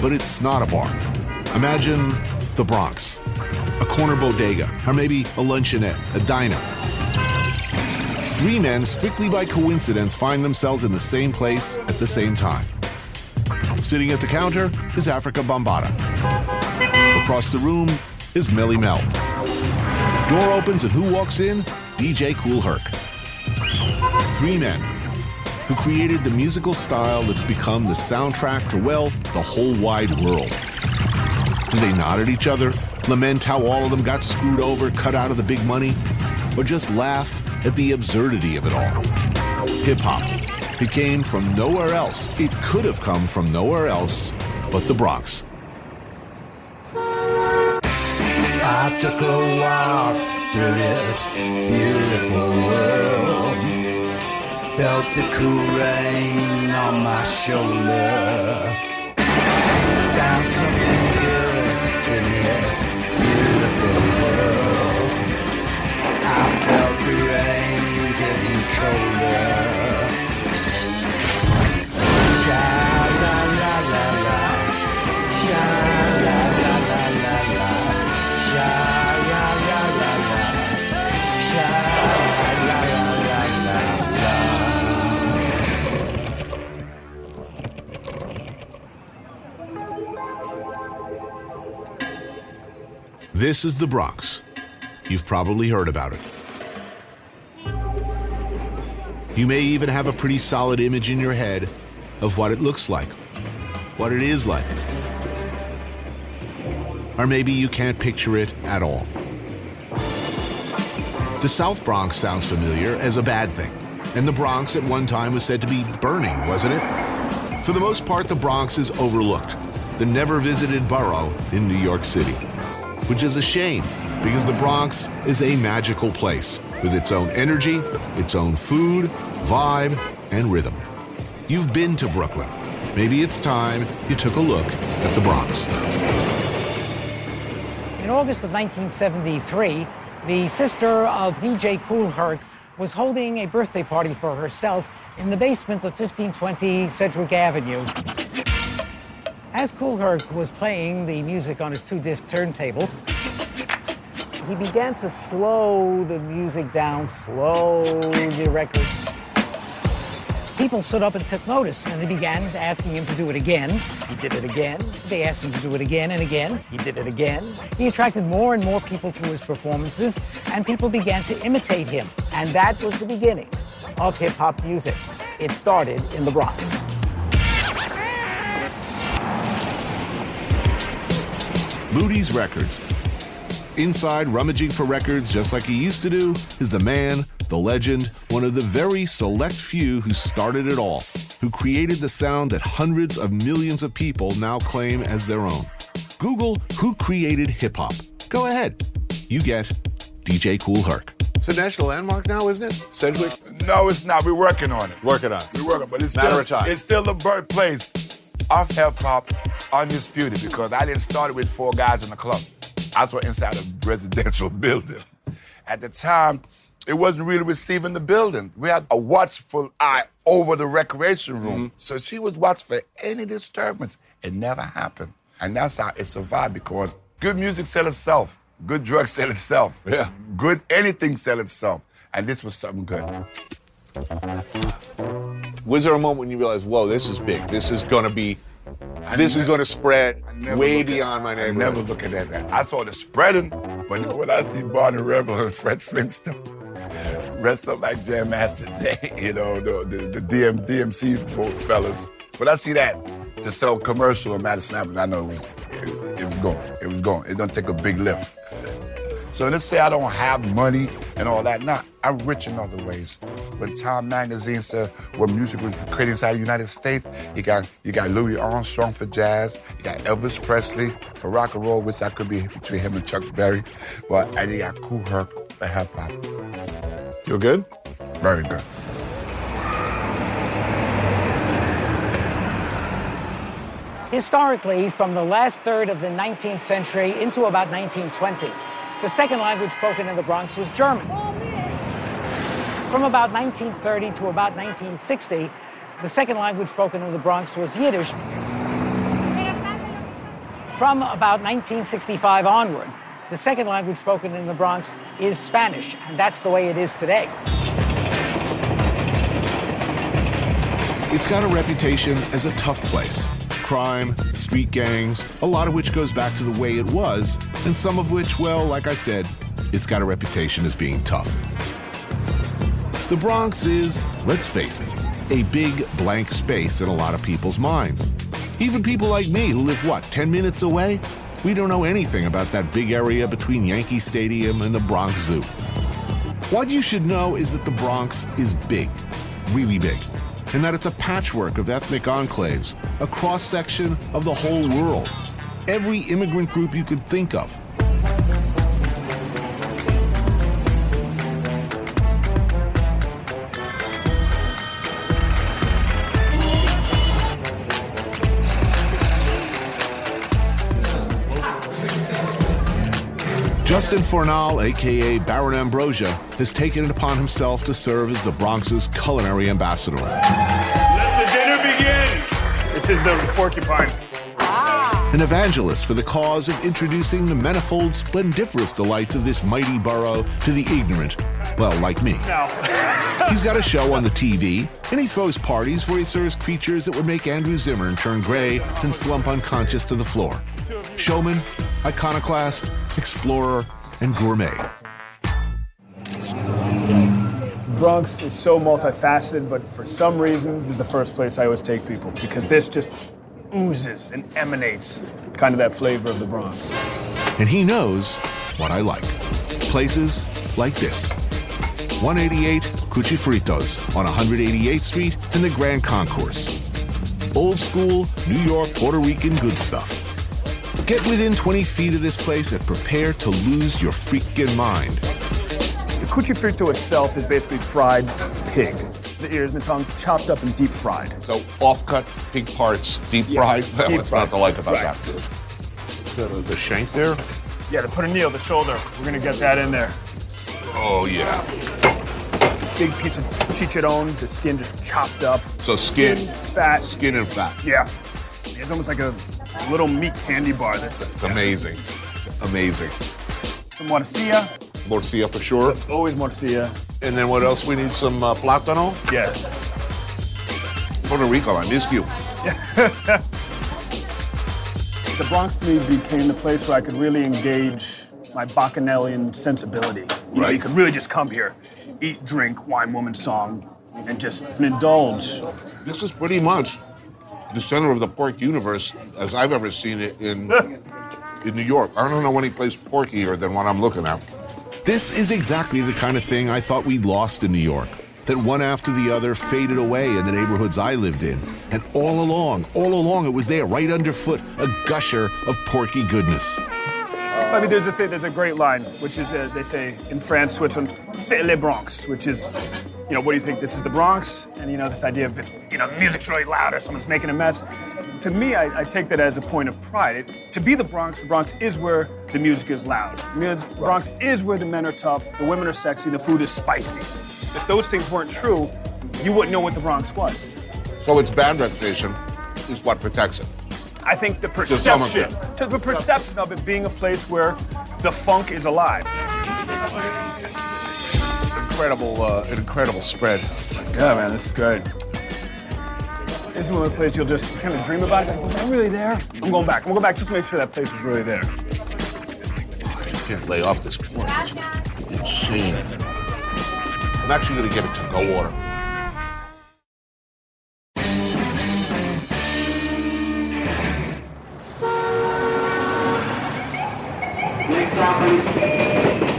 But it's not a bar. Imagine the Bronx, a corner bodega, or maybe a luncheonette, a diner. Three men, strictly by coincidence, find themselves in the same place at the same time. Sitting at the counter is Afrika Bambaataa. Across the room is Melle Mel. Door opens and who walks in? DJ Kool Herc. Three men who created the musical style that's become the soundtrack to, well, the whole wide world. Do they nod at each other, lament how all of them got screwed over, cut out of the big money, or just laugh at the absurdity of it all? Hip hop. It came from nowhere else. It could have come from nowhere else but the Bronx. I took a walk through this beautiful world. Felt the cool rain on my shoulder. Found something good in this beautiful world. I felt the rain getting colder. Sha This is the Bronx. You've probably heard about it. You may even have a pretty solid image in your head of what it looks like, what it is like. Or maybe you can't picture it at all. The South Bronx sounds familiar as a bad thing, and the Bronx at one time was said to be burning, wasn't it? For the most part, the Bronx is overlooked, the never visited borough in New York City which is a shame because the Bronx is a magical place with its own energy, its own food, vibe, and rhythm. You've been to Brooklyn. Maybe it's time you took a look at the Bronx. In August of 1973, the sister of DJ Kool Herc was holding a birthday party for herself in the basement of 1520 Sedgwick Avenue. As Kool Herc was playing the music on his two-disc turntable, he began to slow the music down, slow the record. People stood up and took notice, and they began asking him to do it again. He did it again. They asked him to do it again and again. He did it again. He attracted more and more people to his performances, and people began to imitate him. And that was the beginning of hip hop music. It started in the Bronx. Moody's Records. Inside rummaging for records just like he used to do is the man, the legend, one of the very select few who started it all, who created the sound that hundreds of millions of people now claim as their own. Google who created hip hop. Go ahead. You get DJ Kool Herc. It's a national landmark now, isn't it? Sedgwick? No, it's not. We're working on it. Working on it. We're working, but it's Matter still of time. it's still the birthplace of hip hop, undisputed. Because I didn't start it with four guys in the club. I was inside a residential building. At the time, it wasn't really receiving the building. We had a watchful eye over the recreation room. Mm-hmm. So she was watching for any disturbance. It never happened. And that's how it survived because good music sell itself. Good drugs sell itself. Yeah. Good anything sell itself. And this was something good. Was there a moment when you realized, whoa, this is big. This is going to be, this is going to spread way look at- beyond my I never look at that. I saw the spreading, but when I see Barney Rubble and Fred Flintstone, rest up like Jam Master Jay, you know, the, the, the DM, DMC fellas. When I see that, to sell commercial on Madison Avenue, I know it was, it, it was going. It was going. It don't take a big lift. So let's say I don't have money and all that. Now, I'm rich in other ways. When Time Magazine said what music was created inside the United States, you got you got Louis Armstrong for jazz, you got Elvis Presley for rock and roll, which I could be between him and Chuck Berry, but and you got Kool Herc for hip hop. Feel good? Very good. Historically, from the last third of the 19th century into about 1920, the second language spoken in the Bronx was German. From about 1930 to about 1960, the second language spoken in the Bronx was Yiddish. From about 1965 onward, the second language spoken in the Bronx is Spanish, and that's the way it is today. It's got a reputation as a tough place. Crime, street gangs, a lot of which goes back to the way it was, and some of which, well, like I said, it's got a reputation as being tough. The Bronx is, let's face it, a big blank space in a lot of people's minds. Even people like me who live, what, 10 minutes away? We don't know anything about that big area between Yankee Stadium and the Bronx Zoo. What you should know is that the Bronx is big, really big, and that it's a patchwork of ethnic enclaves, a cross section of the whole world. Every immigrant group you could think of. Justin Fornal, aka Baron Ambrosia, has taken it upon himself to serve as the Bronx's culinary ambassador. Let the dinner begin. This is the porcupine. Ah. An evangelist for the cause of introducing the manifold splendiferous delights of this mighty borough to the ignorant, well, like me. Now, He's got a show on the TV, and he throws parties where he serves creatures that would make Andrew Zimmern turn gray and slump unconscious to the floor. Showman, iconoclast, explorer, and gourmet. Bronx is so multifaceted, but for some reason, this is the first place I always take people because this just oozes and emanates kind of that flavor of the Bronx. And he knows what I like. Places like this. 188 Cuchifritos on 188th Street in the Grand Concourse. Old school, New York, Puerto Rican good stuff. Get within 20 feet of this place and prepare to lose your freaking mind. The cuchifrito itself is basically fried pig. The ears and the tongue chopped up and deep fried. So off-cut pig parts, deep Yeah, fried. Well, deep What's not to like about Right. that? The, the shank there? Yeah, to put a knee the shoulder. We're gonna get that in there. Oh yeah. Big piece of chicharron, the skin just chopped up. So skin, fat. skin and fat. Yeah. It's almost like a little meat candy bar. That's It's amazing. It's amazing. Some morcilla, Morcilla for sure. always morcilla. And then what else? We need some uh, plátano. Yeah. Puerto Rico, I miss you. The Bronx to me became the place where I could really engage my bacchanalian sensibility. You know, Right. you could really just come here, eat, drink, wine, woman, song, and just indulge. This is pretty much the center of the pork universe as I've ever seen it in in New York. I don't know any place porkier than what I'm looking at. This is exactly the kind of thing I thought we'd lost in New York. That one after the other faded away in the neighborhoods I lived in. And all along, all along, it was there, right underfoot, a gusher of porky goodness. I mean, there's a th- there's a great line, which is uh, they say in France, Switzerland, "C'est le Bronx," which is, you know, what do you think? This is the Bronx, and you know, this idea of if you know, the music's really loud or someone's making a mess. To me, I, I take that as a point of pride. It, to be the Bronx, the Bronx is where the music is loud. The Bronx is where the men are tough, the women are sexy, the food is spicy. If those things weren't true, you wouldn't know what the Bronx was. So its band reputation is what protects it. I think the some of perception, to the perception of it being a place where the funk is alive. Incredible, uh, an incredible spread. Yeah, man, this is good. This is one of the places you'll just kind of dream about. Like, was I really there? I'm going back. I'm going to go back just to make sure that place was really there. I can't lay off this pork. It's insane. I'm actually going to get it to go order.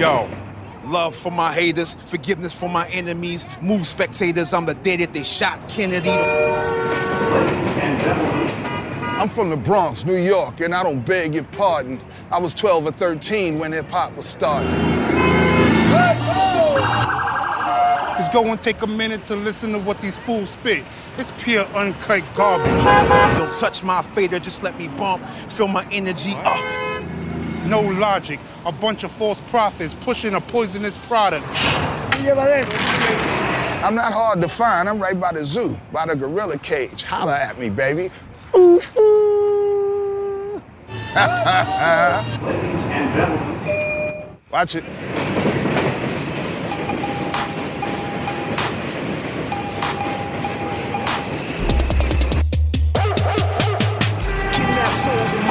Yo, love for my haters, forgiveness for my enemies, move spectators, I'm the day that they shot Kennedy. I'm from the Bronx, New York, and I don't beg your pardon. I was 12 or 13 when hip hop was starting. Just go and take a minute to listen to what these fools spit. It's pure uncut garbage. Don't touch my fader, just let me bump, feel my energy up. No logic. A bunch of false prophets pushing a poisonous product. I'm not hard to find. I'm right by the zoo, by the gorilla cage. Holla at me, baby. Ooh, ooh. Watch it.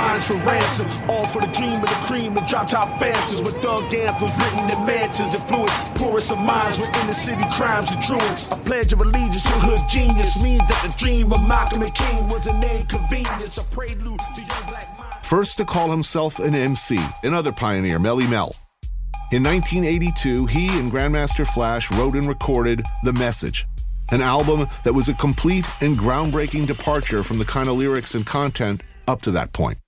Minds for ransom. All for the dream of the cream, the drop top phantoms with thug anthems written in mansions. Influence poorest of minds with inner city crimes and truants. A pledge of allegiance to hood genius means that the dream of Malcolm and King was an inconvenience. A prelude to young black minds. First to call himself an MC, another pioneer, Melle Mel. In 1982, he and Grandmaster Flash wrote and recorded The Message, an album that was a complete and groundbreaking departure from the kind of lyrics and content up to that point.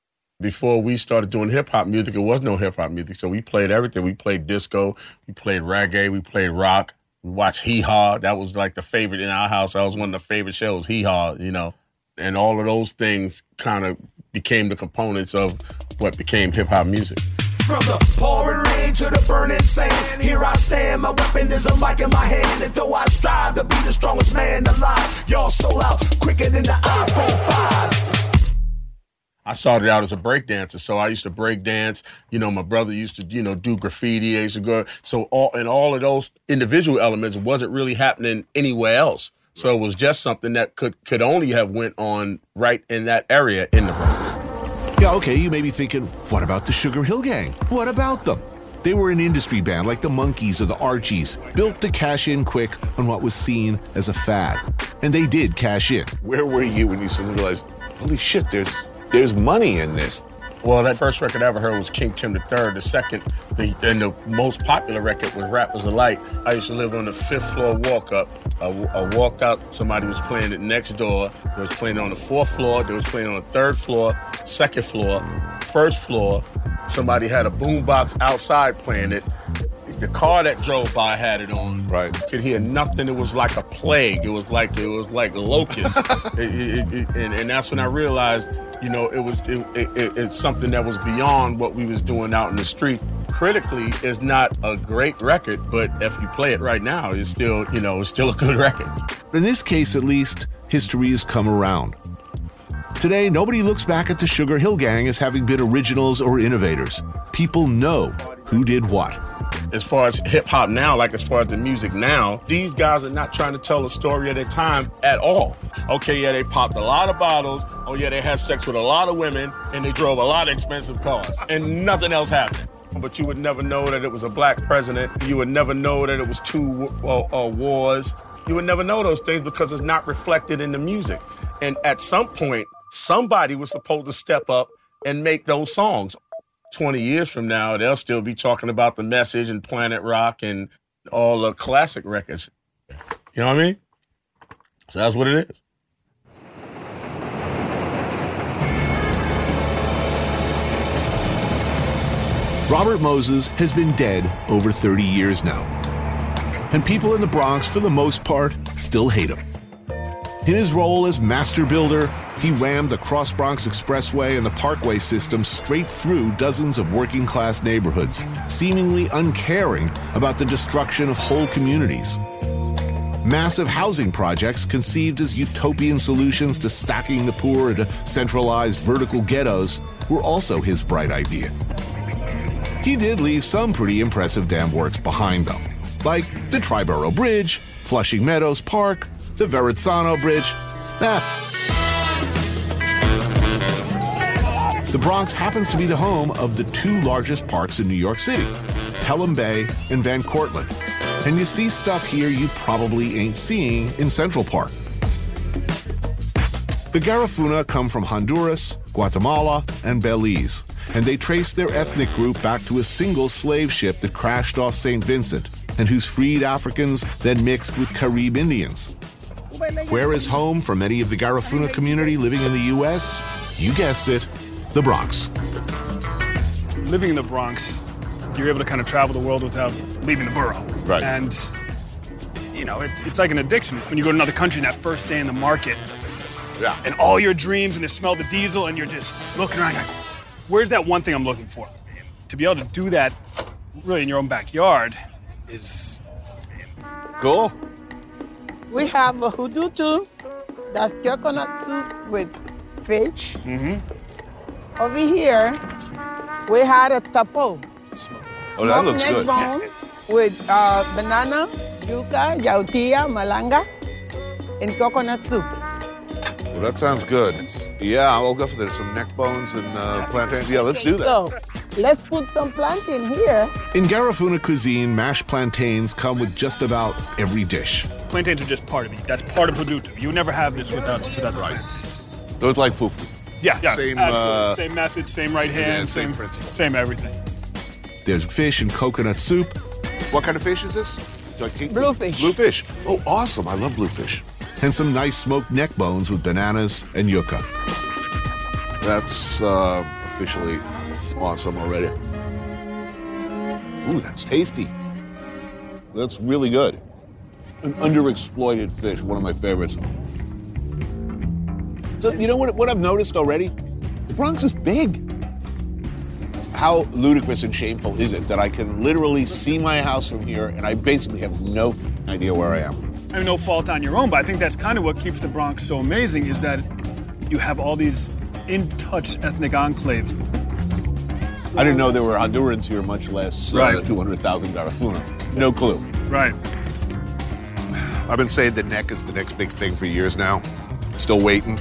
Before we started doing hip hop music, it was no hip hop music. So we played everything. We played disco, we played reggae, we played rock, we watched Hee Haw. That was like the favorite in our house. That was one of the favorite shows, Hee Haw, you know. And all of those things kind of became the components of what became hip hop music. From the pouring rain to the burning sand, here I stand. My weapon is a mic in my hand, and though I strive to be the strongest man alive, y'all sold out quicker than the iPhone 5. I started out as a break dancer, so I used to break dance. You know, my brother used to, you know, do graffiti. I used to go. So all and all of those individual elements wasn't really happening anywhere else. So it was just something that could could only have went on right in that area in the Bronx. Yeah, okay, you may be thinking, what about the Sugar Hill Gang? What about them? They were an industry band like the Monkees or the Archies, built to cash in quick on what was seen as a fad. And they did cash in. Where were you when you suddenly realized, holy shit, there's there's money in this? Well, that first record I ever heard was King Tim III. The second, the, and the most popular record was Rappers Delight. I used to live on the fifth floor walk up. I, I walked out, somebody was playing it next door. They was playing on the fourth floor. They was playing on the third floor, second floor, first floor. Somebody had a boombox outside playing it. The car that drove by had it on. Right. Could hear nothing. It was like a plague. It was like it was like locusts. It- it- it- and, and that's when I realized, you know, it was it, it, it- it's something that was beyond what we was doing out in the street. Critically, is not a great record, but if you play it right now, it's still, you know, it's still a good record. In this case, at least, history has come around. Today, nobody looks back at the Sugar Hill Gang as having been originals or innovators. People know who did what. As far as hip hop now, like as far as the music now, these guys are not trying to tell a story of their time at all. Okay, yeah, they popped a lot of bottles. Oh, yeah, they had sex with a lot of women and they drove a lot of expensive cars, and nothing else happened. But you would never know that it was a black president. You would never know that it was two uh, uh, wars. You would never know those things because it's not reflected in the music. And at some point, somebody was supposed to step up and make those songs. 20 years from now, they'll still be talking about the message and Planet Rock and all the classic records. You know what I mean? So that's what it is. Robert Moses has been dead over 30 years now. And people in the Bronx, for the most part, still hate him. In his role as master builder, he rammed the Cross Bronx Expressway and the Parkway system straight through dozens of working class neighborhoods, seemingly uncaring about the destruction of whole communities. Massive housing projects conceived as utopian solutions to stacking the poor into centralized vertical ghettos were also his bright idea. He did leave some pretty impressive dam works behind, though, like the Triborough Bridge, Flushing Meadows Park, the Verrazzano Bridge. Ah. The Bronx happens to be the home of the two largest parks in New York City, Pelham Bay and Van Cortlandt. And you see stuff here you probably ain't seeing in Central Park. The Garifuna come from Honduras, Guatemala, and Belize, and they trace their ethnic group back to a single slave ship that crashed off St. Vincent and whose freed Africans then mixed with Carib Indians. Where is home for many of the Garifuna community living in the U.S.? You guessed it, the Bronx. Living in the Bronx, you're able to kind of travel the world without leaving the borough. Right. And, you know, it's, it's like an addiction. When you go to another country and that first day in the market, Yeah. and all your dreams and the smell of the diesel, and you're just looking around like, where's that one thing I'm looking for? To be able to do that really in your own backyard is Cool. We have a hudutu. that's coconut soup with fish. Mm-hmm. Over here, we had a tapo. Oh, that looks neck good. bone with uh, banana, yuca, yautía, malanga, and coconut soup. Well, that sounds good. Yeah, I'll go for that. Some neck bones and uh, plantains. Yeah, let's do that. So, let's put some plantain here. In Garifuna cuisine, mashed plantains come with just about every dish. plantains are just part of it. That's part of hudutu. You never have this without without the plantains. Those like fufu. Yeah, yeah, Same, uh, same method, same right yeah, hand, same same principle. same everything. There's fish and coconut soup, What kind of fish is this? Bluefish. Bluefish. Oh, awesome. I love bluefish. and some nice smoked neck bones with bananas and yucca. That's uh, officially awesome already. Ooh, that's tasty. That's really good. An underexploited fish, one of my favorites. So, you know what, what I've noticed already? The Bronx is big. How ludicrous and shameful is it that I can literally see my house from here and I basically have no idea where I am? I mean, no fault on your own, but I think that's kind of what keeps the Bronx so amazing is that you have all these in-touch ethnic enclaves. I didn't know there were Hondurans here, much less uh, Right. 200,000 Garifuna. No clue. Right. I've been saying the neck is the next big thing for years now. Still waiting.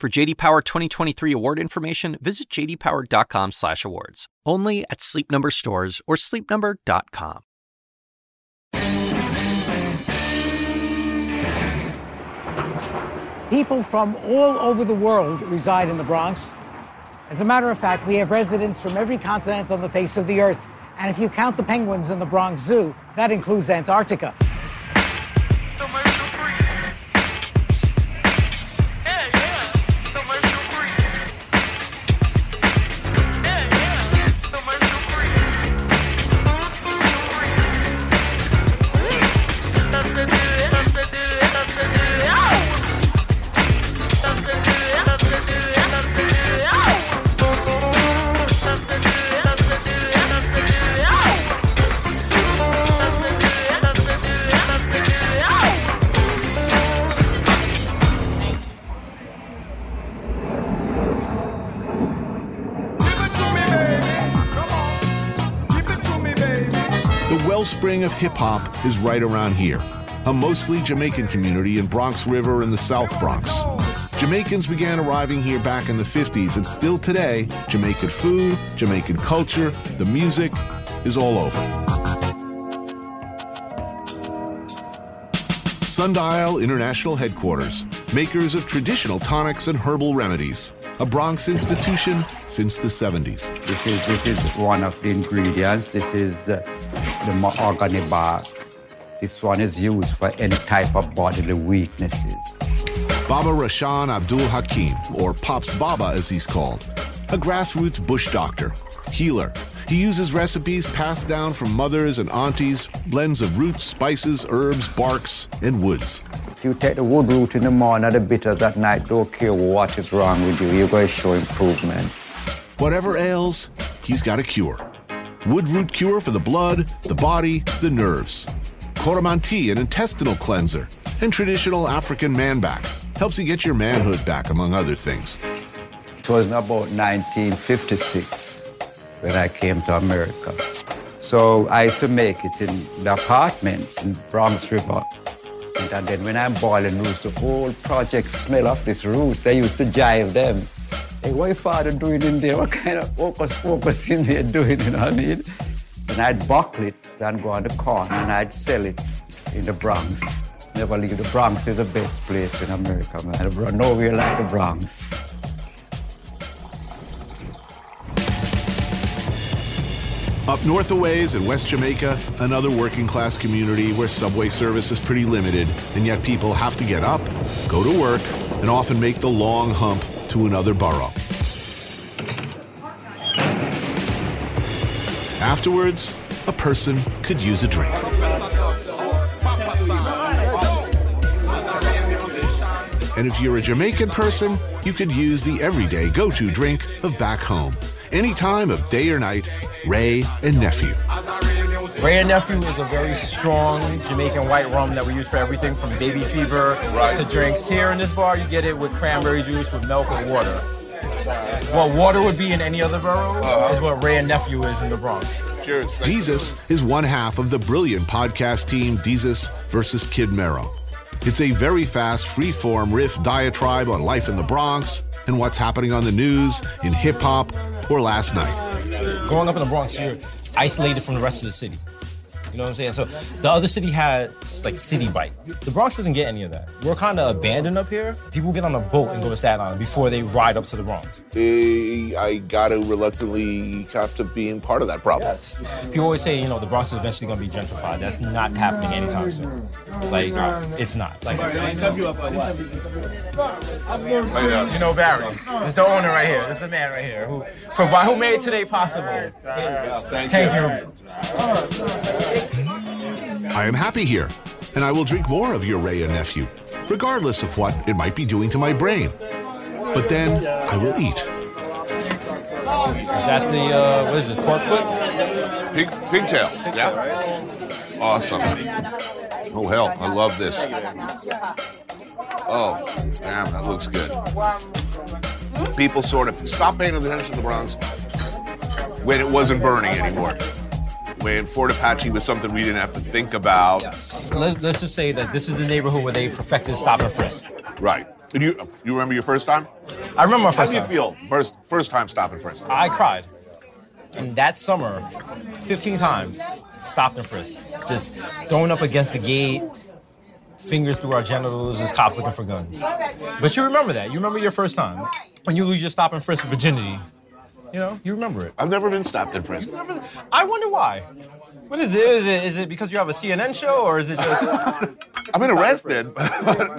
For JD Power 2023 award information, visit jdpower.com/awards. Only at Sleep Number stores or sleepnumber.com. People from all over the world reside in the Bronx. As a matter of fact, we have residents from every continent on the face of the earth. And if you count the penguins in the Bronx Zoo, that includes Antarctica. Wellspring of hip hop is right around here, a mostly Jamaican community in Bronx River in the South Bronx. Jamaicans began arriving here back in the 50s, and still today, Jamaican food, Jamaican culture, the music is all over. Sundial International Headquarters, makers of traditional tonics and herbal remedies, a Bronx institution since the 70s. This is this is one of the ingredients. This is uh, the mahogany bark. This one is used for any type of bodily weaknesses. Baba Rashan Abdul Hakim, or Pops Baba as he's called, a grassroots bush doctor, healer, He uses recipes passed down from mothers and aunties, blends of roots, spices, herbs, barks, and woods. If you take the wood root in the morning, or the bitters at night, don't care what is wrong with you. You're going to show improvement. Whatever ails, he's got a cure. Wood root cure for the blood, the body, the nerves. Coromantee, an intestinal cleanser, and traditional African man back. Helps you get your manhood back, among other things. It was about 1956 when I came to America. So I used to make it in the apartment in Bronx River. And then when I'm boiling roots, the whole project smell of this roots. They used to jive them. Hey, what your father doing in there? What kind of focus focus in there doing, you know what I mean? And I'd buckle it and go on the corner and I'd sell it in the Bronx. Never leave the Bronx is the best place in America, man. Nowhere like the Bronx. Up north a ways in West Jamaica, another working class community where subway service is pretty limited, and yet people have to get up, go to work, and often make the long hump to another borough. Afterwards, a person could use a drink. And if you're a Jamaican person, you could use the everyday go to drink of back home. Any time of day or night, Wray and Nephew. Wray and Nephew is a very strong Jamaican white rum that we use for everything from baby fever to drinks. Here in this bar, you get it with cranberry juice, with milk, and water. What water would be in any other borough uh-huh. is what Wray and Nephew is in the Bronx. Cheers. Desus is one half of the brilliant podcast team Desus versus Kid Mero. It's a very fast, free-form riff diatribe on life in the Bronx and what's happening on the news, in hip hop, or last night. Growing up in the Bronx, you're isolated from the rest of the city. You know what I'm saying? So the other city had like Citi Bike. The Bronx doesn't get any of that. We're kind of abandoned up here. People get on a boat and go to Staten Island before they ride up to the Bronx. I got to reluctantly have to being part of that problem. Yes. People always say, you know, the Bronx is eventually going to be gentrified. That's not happening anytime soon. Like, it's not. Like, you know Barry. It's the owner right here. This is the man right here who provide, who made today possible. Thank you. I am happy here, and I will drink more of your Wray and Nephew, regardless of what it might be doing to my brain. But then I will eat. Is that the uh, what is this? Pork foot? Pig, pigtail. Yeah. Awesome. Oh hell, I love this. Oh, damn, that looks good. People sort of stopped paying attention to the Bronx when it wasn't burning anymore. When Fort Apache was something we didn't have to think about. Let's, let's just say that this is the neighborhood where they perfected stop and frisk. Right. And you you remember your first time? I remember my first How time. do you feel first first time stop and frisk? I cried. And that summer, 15 times, stopped and frisked. Just thrown up against the gate, fingers through our genitals as cops looking for guns. But you remember that. You remember your first time. When you lose your stop and frisk virginity. You know, you remember it. I've never been stopped and frisked. I wonder why. What is it? Is it is it because you have a CNN show or is it just I've been arrested.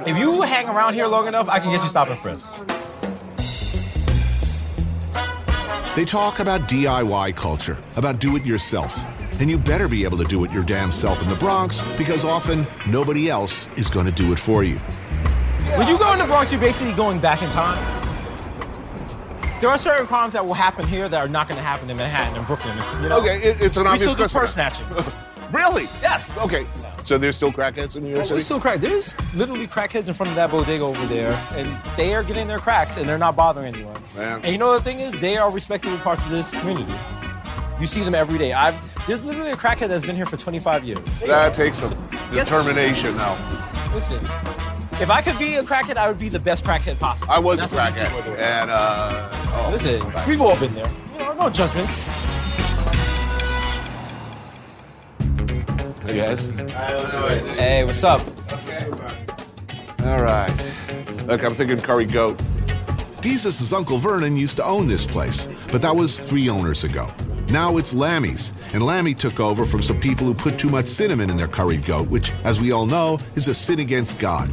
if you hang around here long enough, I can get you stopped in frisk. They talk about DIY culture, about do it yourself. And you better be able to do it your damn self in the Bronx because often nobody else is going to do it for you. When you go in the Bronx, you're basically going back in time. There are certain crimes that will happen here that are not going to happen in Manhattan and Brooklyn. You know? Okay, it- it's an we obvious still do purse snatching. really? Yes. Okay. So there's still crackheads in New York We City? still crack. There's literally crackheads in front of that bodega over there, and they are getting their cracks, and they're not bothering anyone. Man. And you know the thing is? They are respectable parts of this community. You see them every day. I've there's literally a crackhead that's been here for 25 years. That takes some determination now. Listen, if I could be a crackhead, I would be the best crackhead possible. I was a what these people are crackhead. doing. And, uh, oh. Listen, we've all been there. You know, no judgments. Hey, guys. Hey, what's up? All right. Look, I'm thinking curry goat. Desus' Uncle Vernon used to own this place, but that was three owners ago. Now it's Lammy's, and Lammy took over from some people who put too much cinnamon in their curried goat, which, as we all know, is a sin against God.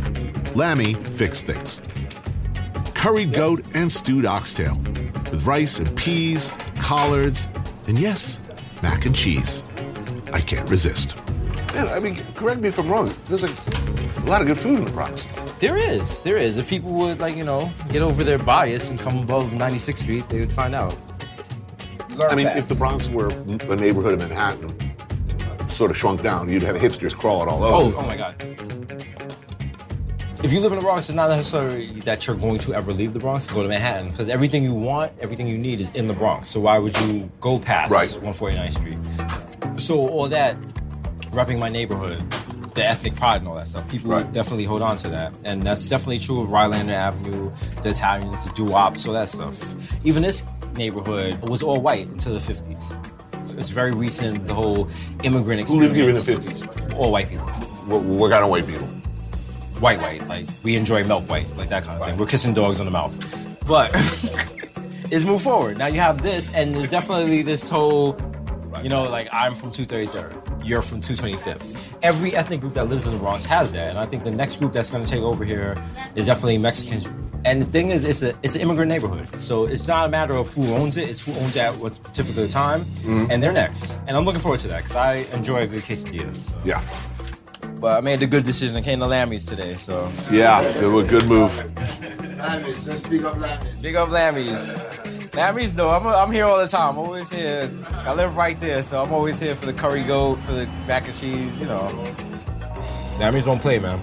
Lammy fixed things. Curried goat and stewed oxtail, with rice and peas, collards, and yes, mac and cheese. I can't resist. Man, I mean, correct me if I'm wrong. There's a, a lot of good food in the Bronx. There is, there is. If people would like, you know, get over their bias and come above 96th Street, they would find out. I mean, if the Bronx were a neighborhood of Manhattan, sort of shrunk down, you'd have hipsters crawling all Oh, over. oh my God. If you live in the Bronx, it's not necessarily that you're going to ever leave the Bronx to go to Manhattan, because everything you want, everything you need is in the Bronx. So why would you go past Right. 149th Street? So all that, repping my neighborhood, the ethnic pride and all that stuff, people Right. definitely hold on to that. And that's definitely true of Rylander Avenue, the Italians, the doo-wops, all that stuff. Even this neighborhood was all white until the 50s. It's very recent, the whole immigrant experience. Who lived here in the 50s? All white people. What, what kind of white people? white white like we enjoy milk white like that kind of thing we're kissing dogs on the mouth but it's moved forward now you have this and there's definitely this whole you know like i'm from 233rd you're from 225th every ethnic group that lives in the bronx has that and i think the next group that's going to take over here is definitely mexicans and the thing is it's a it's an immigrant neighborhood so it's not a matter of who owns it it's who owns it at what particular time Mhm. and they're next and i'm looking forward to that because i enjoy a good quesadilla so. Yeah. but i made the good decision i came to lammy's today so Yeah, it was a good move. Lammy's, let's speak up Lammy's. Big up Lammy's. Lammy's, though, I'm, I'm here all the time. I'm always here. I live right there, so I'm always here for the curry goat, for the mac and cheese, you know. Lammy's don't play, man.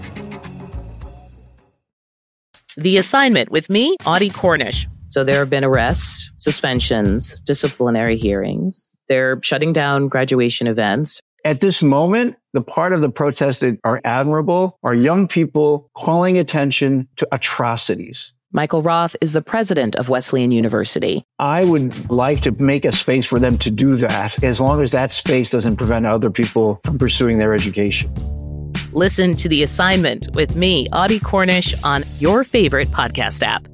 The assignment with me, Audie Cornish. So there have been arrests, suspensions, disciplinary hearings. They're shutting down graduation events. At this moment, the part of the protest that are admirable are young people calling attention to atrocities. Michael Roth is the president of Wesleyan University. I would like to make a space for them to do that as long as that space doesn't prevent other people from pursuing their education. Listen to The Assignment with me, Audie Cornish, on your favorite podcast app.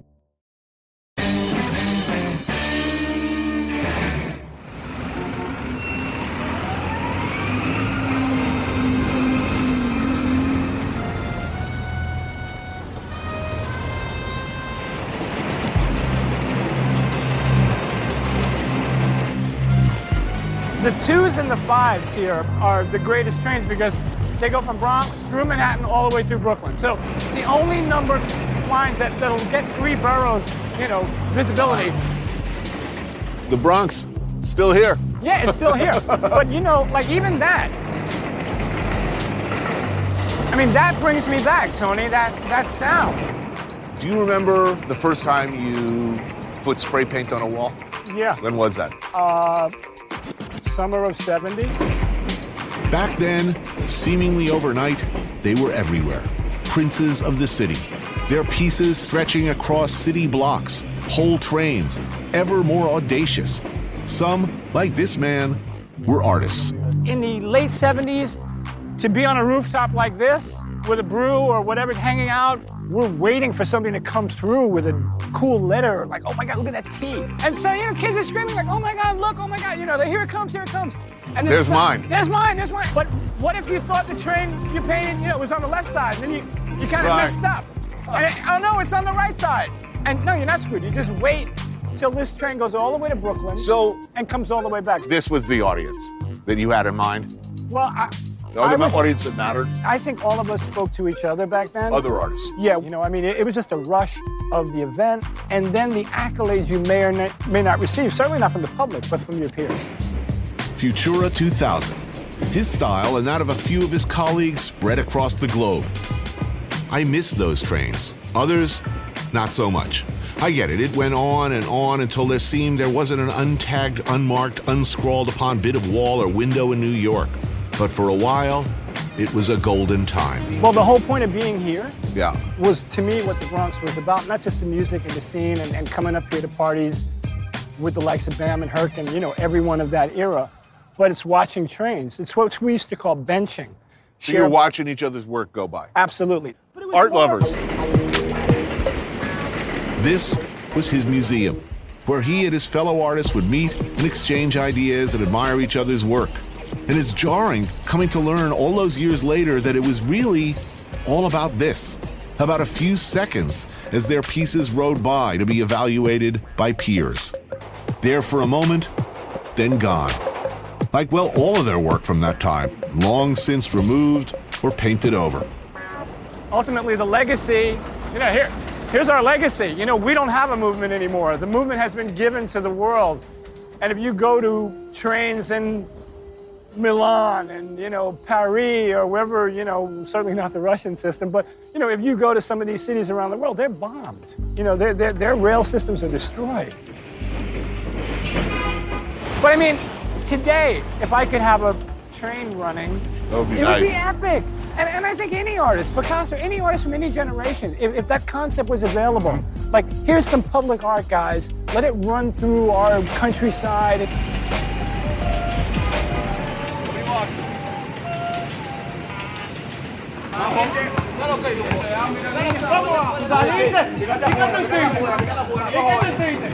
And the fives here are the greatest trains because they go from Bronx through Manhattan all the way through Brooklyn. So it's the only number lines that, that'll get three boroughs, you know, visibility. The Bronx, still here. Yeah, it's still here. but you know, like even that. I mean, that brings me back, Tony, that, that sound. Do you remember the first time you put spray paint on a wall? Yeah. When was that? Uh, summer of 70. Back then, seemingly overnight, they were everywhere. Princes of the city. Their pieces stretching across city blocks, whole trains, ever more audacious. Some, like this man, were artists. in the late 70s to be on a rooftop like this with a brew or whatever hanging out we're waiting for something to come through with a cool letter like oh my god look at that T and so you know kids are screaming like oh my god look oh my god you know here it comes here it comes. And There's some- mine. there's mine there's mine. But what if you thought the train you painted you know was on the left side and then you you kind of Right. messed up. And it, oh no it's on the right side. And no you're not screwed. You just wait till this train goes all the way to Brooklyn So and comes all the way back. This was the audience that you had in mind? well I, The I was- audience that mattered? I think all of us spoke to each other back then. Other artists. Yeah, you know, I mean, it, it was just a rush of the event, and then the accolades you may or na- may not receive, certainly not from the public, but from your peers. Futura 2000. His style and that of a few of his colleagues spread across the globe. I miss those trains. Others, not so much. I get it. It went on and on until there seemed there wasn't an untagged, unmarked, unscrawled upon bit of wall or window in New York. But for a while, it was a golden time. Well, the whole point of being here Yeah. was, to me, what the Bronx was about, not just the music and the scene and, and coming up here to parties with the likes of Bam and Herc and, you know, everyone of that era, but it's watching trains. It's what we used to call benching. So you're watching each other's work go by. Absolutely. Art lovers. This was his museum, where he and his fellow artists would meet and exchange ideas and admire each other's work. And it's jarring coming to learn all those years later that it was really all about this about a few seconds as their pieces rode by to be evaluated by peers. There for a moment, then gone. Like, well, all of their work from that time, long since removed or painted over. ultimately the legacy, you know, here, here's our legacy. You know, we don't have a movement anymore. The movement has been given to the world. And if you go to trains in Milan and, you know, Paris or wherever, you know, certainly not the Russian system, but, you know, if you go to some of these cities around the world, they're bombed. You know, their, their, their rail systems are destroyed. But I mean, today, if I could have a train running, would it would be epic. And, and I think any artist, Picasso, any artist from any generation, if, if that concept was available, like here's some public art, guys, let it run through our countryside. ¿Y qué te hiciste? ¿Y qué te hiciste?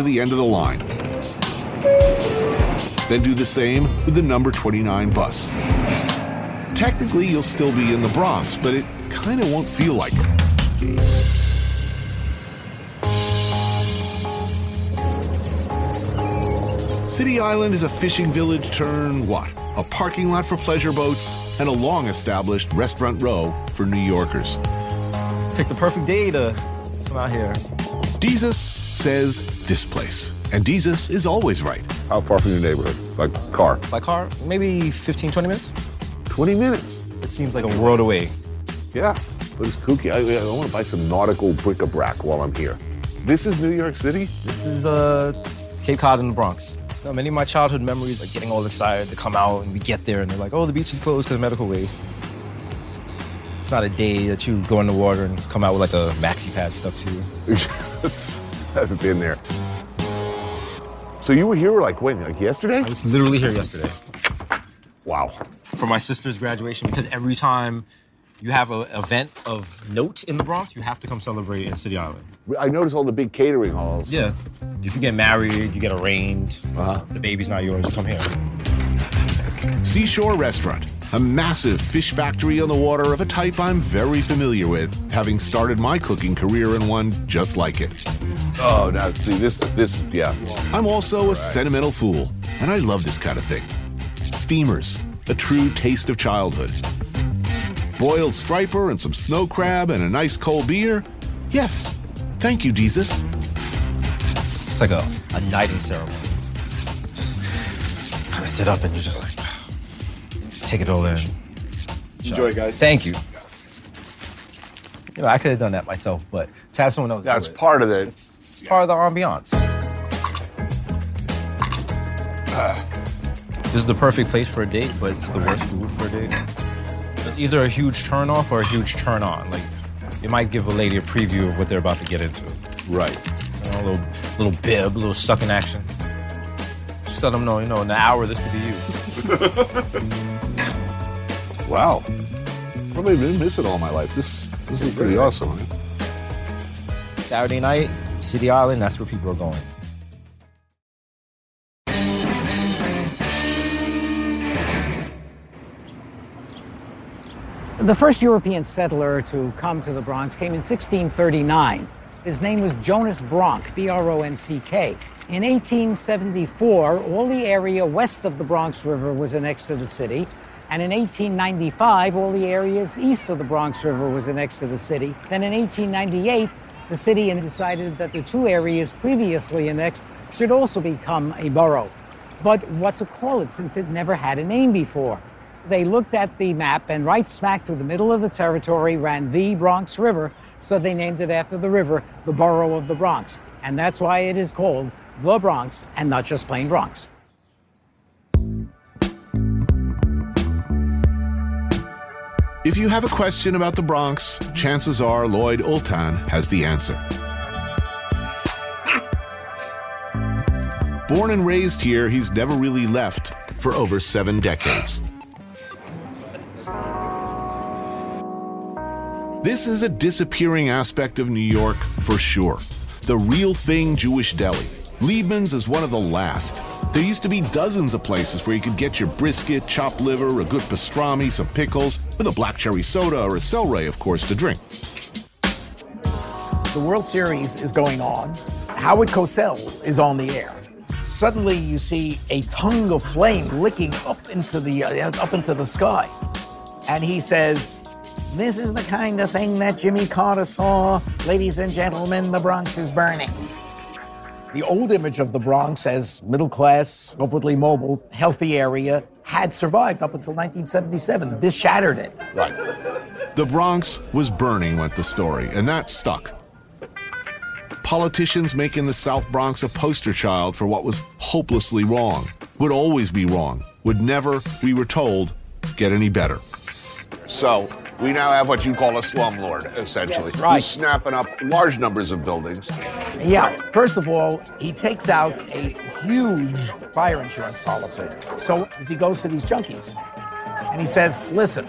To the end of the line. Then do the same with the number 29 bus. Technically, you'll still be in the Bronx, but it kind of won't feel like it. City Island is a fishing village turn what? A parking lot for pleasure boats and a long established restaurant row for New Yorkers. Pick the perfect day to come out here. Jesus says this place, and Jesus is always right. How far from your neighborhood? Like car? By car, maybe 15, 20 minutes. 20 minutes? It seems like a world away. Yeah, but it's kooky. I, I want to buy some nautical bric-a-brac while I'm here. This is New York City? This is uh, Cape Cod in the Bronx. No, many of my childhood memories, like getting all excited to come out and we get there and they're like, oh, the beach is closed because of medical waste. It's not a day that you go in the water and come out with like a maxi pad stuck to you. I've been there. So you were here like when? Like yesterday? I was literally here yesterday. Wow. For my sister's graduation, because every time you have an event of note in the Bronx, you have to come celebrate in City Island. I noticed all the big catering halls. Yeah. If you get married, you get arraigned. Uh-huh. If the baby's not yours, you come here. Seashore Restaurant, a massive fish factory on the water of a type I'm very familiar with, having started my cooking career in one just like it. Oh, now see this, this, yeah. I'm also a sentimental fool, and I love this kind of thing. Steamers, a true taste of childhood. Boiled striper and some snow crab and a nice cold beer? Yes. Thank you, Jesus. It's like a, a knighting ceremony. Just kind of sit up and you're just like, just take it all in. Enjoy, guys. Thank you. You know, I could have done that myself, but to have someone else That's do it, part of it. it's part of the ambiance. This is the perfect place for a date, but it's the worst food for a date. It's either a huge turn off or a huge turn on. Like, it might give a lady a preview of what they're about to get into. Right. You know, a little, little bib, a little sucking action. Just let them know, you know, in an hour this could be you. Wow. Probably been missing all my life. This, this is pretty awesome. man. Saturday night, City Island, that's where people are going. The first European settler to come to the Bronx came in 1639. His name was Jonas Bronck, B R O N C K. In 1874, all the area west of the Bronx River was annexed to the city. And in 1895, all the areas east of the Bronx River was annexed to the city. Then in 1898, the city decided that the two areas previously annexed should also become a borough. But what to call it since it never had a name before? They looked at the map, and right smack through the middle of the territory ran the Bronx River, so they named it after the river, the borough of the Bronx. And that's why it is called the Bronx and not just plain Bronx. If you have a question about the Bronx, chances are Lloyd Ultan has the answer. Born and raised here, he's never really left for over seven decades. This is a disappearing aspect of New York for sure. The real thing Jewish deli. Liebman's is one of the last. There used to be dozens of places where you could get your brisket, chopped liver, a good pastrami, some pickles, with a black cherry soda or a celery, of course, to drink. The World Series is going on. Howard Cosell is on the air. Suddenly, you see a tongue of flame licking up into the uh, up into the sky, and he says, "This is the kind of thing that Jimmy Carter saw, ladies and gentlemen. The Bronx is burning." The old image of the Bronx as middle class, upwardly mobile, healthy area had survived up until 1977. This shattered it. Right. The Bronx was burning, went the story, and that stuck. Politicians making the South Bronx a poster child for what was hopelessly wrong, would always be wrong, would never, we were told, get any better. So we now have what you call a slumlord, essentially. Yes, right. Who's snapping up large numbers of buildings. Yeah, first of all, he takes out a huge fire insurance policy. So as he goes to these junkies, and he says, Listen,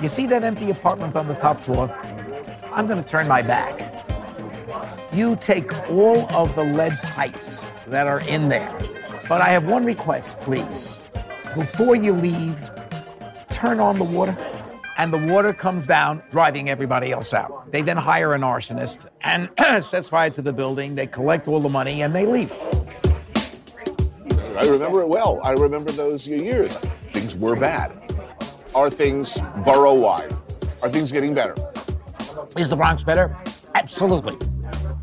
you see that empty apartment on the top floor? I'm going to turn my back. You take all of the lead pipes that are in there. But I have one request, please. Before you leave, turn on the water and the water comes down, driving everybody else out. They then hire an arsonist and sets fire to the building. They collect all the money and they leave. I remember it well. I remember those years. Things were bad. Are things borough wide? Are things getting better? Is the Bronx better? Absolutely.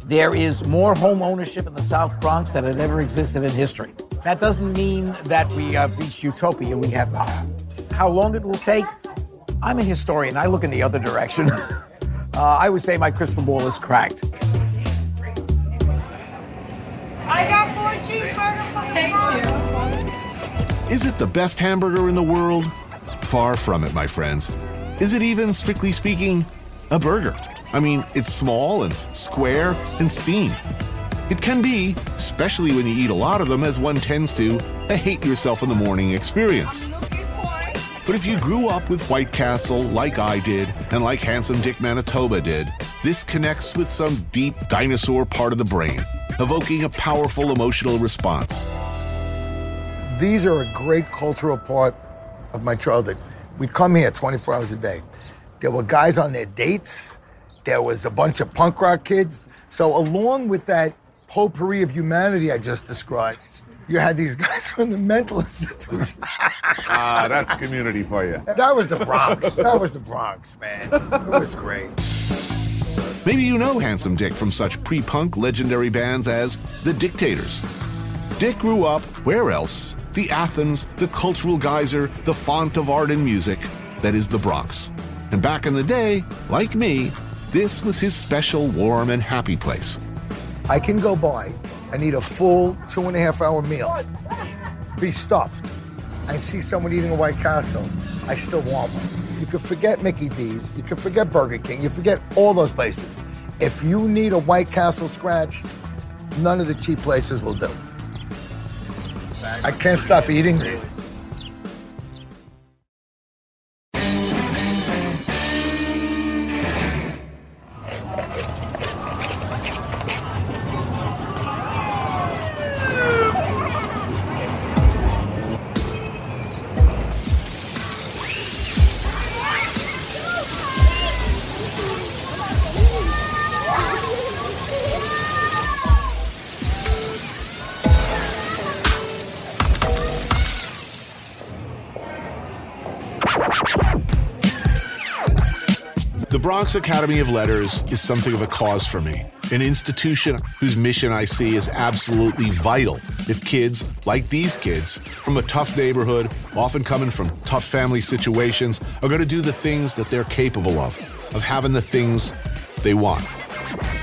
There is more home ownership in the South Bronx than had ever existed in history. That doesn't mean that we have reached utopia. We have not. How long it will take? I'm a historian. I look in the other direction. uh, I would say my crystal ball is cracked. I got four cheeseburgers for the Bronx. Is it the best hamburger in the world? Far from it, my friends. Is it even, strictly speaking, a burger? I mean, it's small and square and steamed. It can be, especially when you eat a lot of them, as one tends to, a hate yourself in the morning experience. But if you grew up with White Castle like I did, and like Handsome Dick Manitoba did, this connects with some deep dinosaur part of the brain, evoking a powerful emotional response. These are a great cultural part of my childhood. We'd come here 24 hours a day. There were guys on their dates. There was a bunch of punk rock kids. So along with that potpourri of humanity I just described, you had these guys from the mental institution. Ah, that's community for you. That was the Bronx. That was the Bronx, man. It was great. Maybe you know Handsome Dick from such pre punk legendary bands as The Dictators. Dick grew up, where else? The Athens, the cultural geyser, the font of art and music that is the Bronx. And back in the day, like me, this was his special, warm, and happy place. I can go by and need a full two and a half hour meal, be stuffed, I see someone eating a White Castle. I still want one. You can forget Mickey D's, you can forget Burger King, you forget all those places. If you need a White Castle scratch, none of the cheap places will do. I can't stop eating The Academy of Letters is something of a cause for me, an institution whose mission I see is absolutely vital if kids, like these kids, from a tough neighborhood, often coming from tough family situations, are going to do the things that they're capable of, of having the things they want.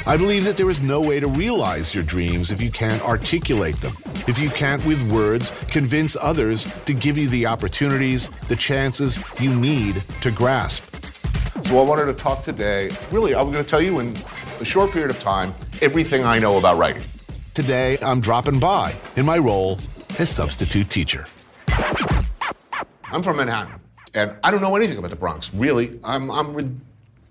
I believe that there is no way to realize your dreams if you can't articulate them, if you can't, with words, convince others to give you the opportunities, the chances you need to grasp. So I wanted to talk today. Really, I'm going to tell you in a short period of time everything I know about writing. Today, I'm dropping by in my role as substitute teacher. I'm from Manhattan, and I don't know anything about the Bronx. Really, I'm, I'm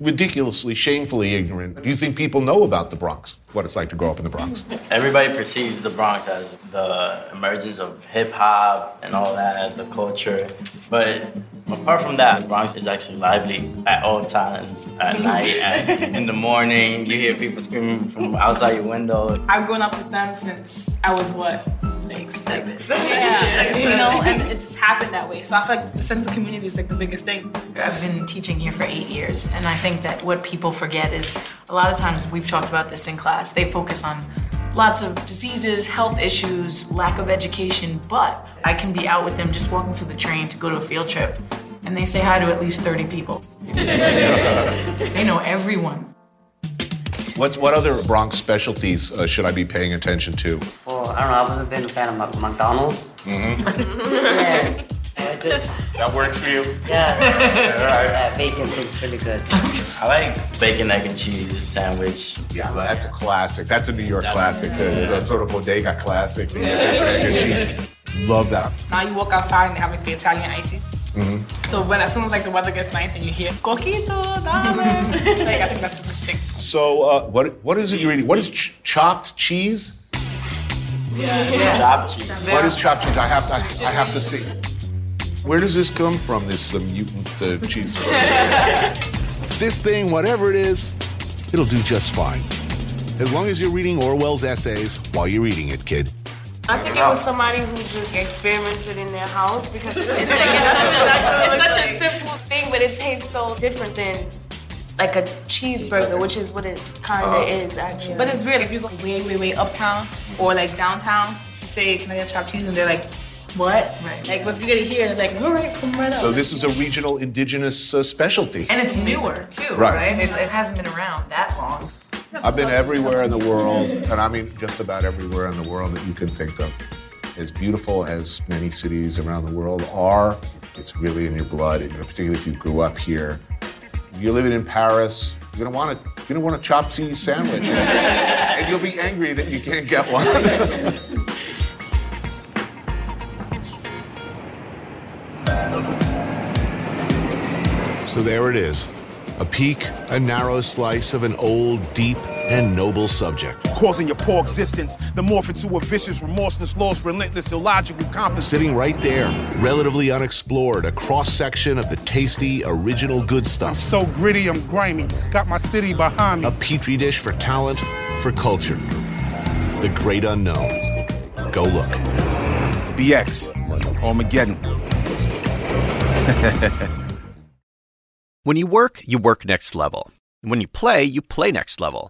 ridiculously, shamefully ignorant. Do you think people know about the Bronx? What it's like to grow up in the Bronx? Everybody perceives the Bronx as the emergence of hip hop and all that, the culture. But apart from that, the Bronx is actually lively at all times, at night, at, in the morning. You hear people screaming from outside your window. I've grown up with them since I was what? Like seven. Seven. Yeah. you know, and it just happened that way. So I feel like the sense of community is like the biggest thing. I've been teaching here for eight years, and I think that what people forget is a lot of times we've talked about this in class. They focus on lots of diseases, health issues, lack of education, but I can be out with them just walking to the train to go to a field trip, and they say hi to at least 30 people. they know everyone. What's, what other Bronx specialties uh, should I be paying attention to? Well, I don't know. I've always been a fan of McDonald's. Mm-hmm. yeah, I just That works for you? yeah. All right. yeah, bacon tastes really good. I like bacon, egg, and cheese sandwich. Yeah, well, that's a classic. That's a New York classic. The, the sort of bodega classic. The egg and cheese. Love that. Now you walk outside and they have like the Italian ices. Mhm. So when as soon as like the weather gets nice and you hear coquito, dame, like I think that's the first thing. So, uh, what what is it you're eating? What is ch- chopped cheese? Yeah. Chopped cheese. What is chopped cheese? I have to I, have to see. Where does this come from? This uh, mutant uh, cheese? this thing, whatever it is, it'll do just fine. As long as you're reading Orwell's essays while you're eating it, kid. I think it was somebody who just experimented in their house because it's, like, it's, such a, it's such a simple thing, but it tastes so different than like a cheeseburger, which is what it kind of Oh. is actually. But it's weird if you go way, way, way uptown or like downtown, you say, can I get chopped cheese? And they're like, what? Right. Like, but if you get it here, they're like, all right, come right up. So this is a regional indigenous uh, specialty. And it's newer too, Right. right? It, it hasn't been around that long. I've been everywhere in the world, and I mean just about everywhere in the world that you can think of. As beautiful as many cities around the world are, it's really in your blood, and particularly if you grew up here. You're living in Paris, you're gonna want a, you're gonna want a chopped cheese sandwich, and you'll be angry that you can't get one. so there it is, a peek, a narrow slice of an old, deep, and noble subject. Causing your poor existence, the morph into a vicious, remorseless, lost, relentless, illogical compass. Sitting right there, relatively unexplored, a cross section of the tasty, original good stuff. So gritty, I'm grimy. Got my city behind me. A petri dish for talent, for culture. The great unknown. Go look. BX, Armageddon. When you work, you work next level. When you play, you play next level.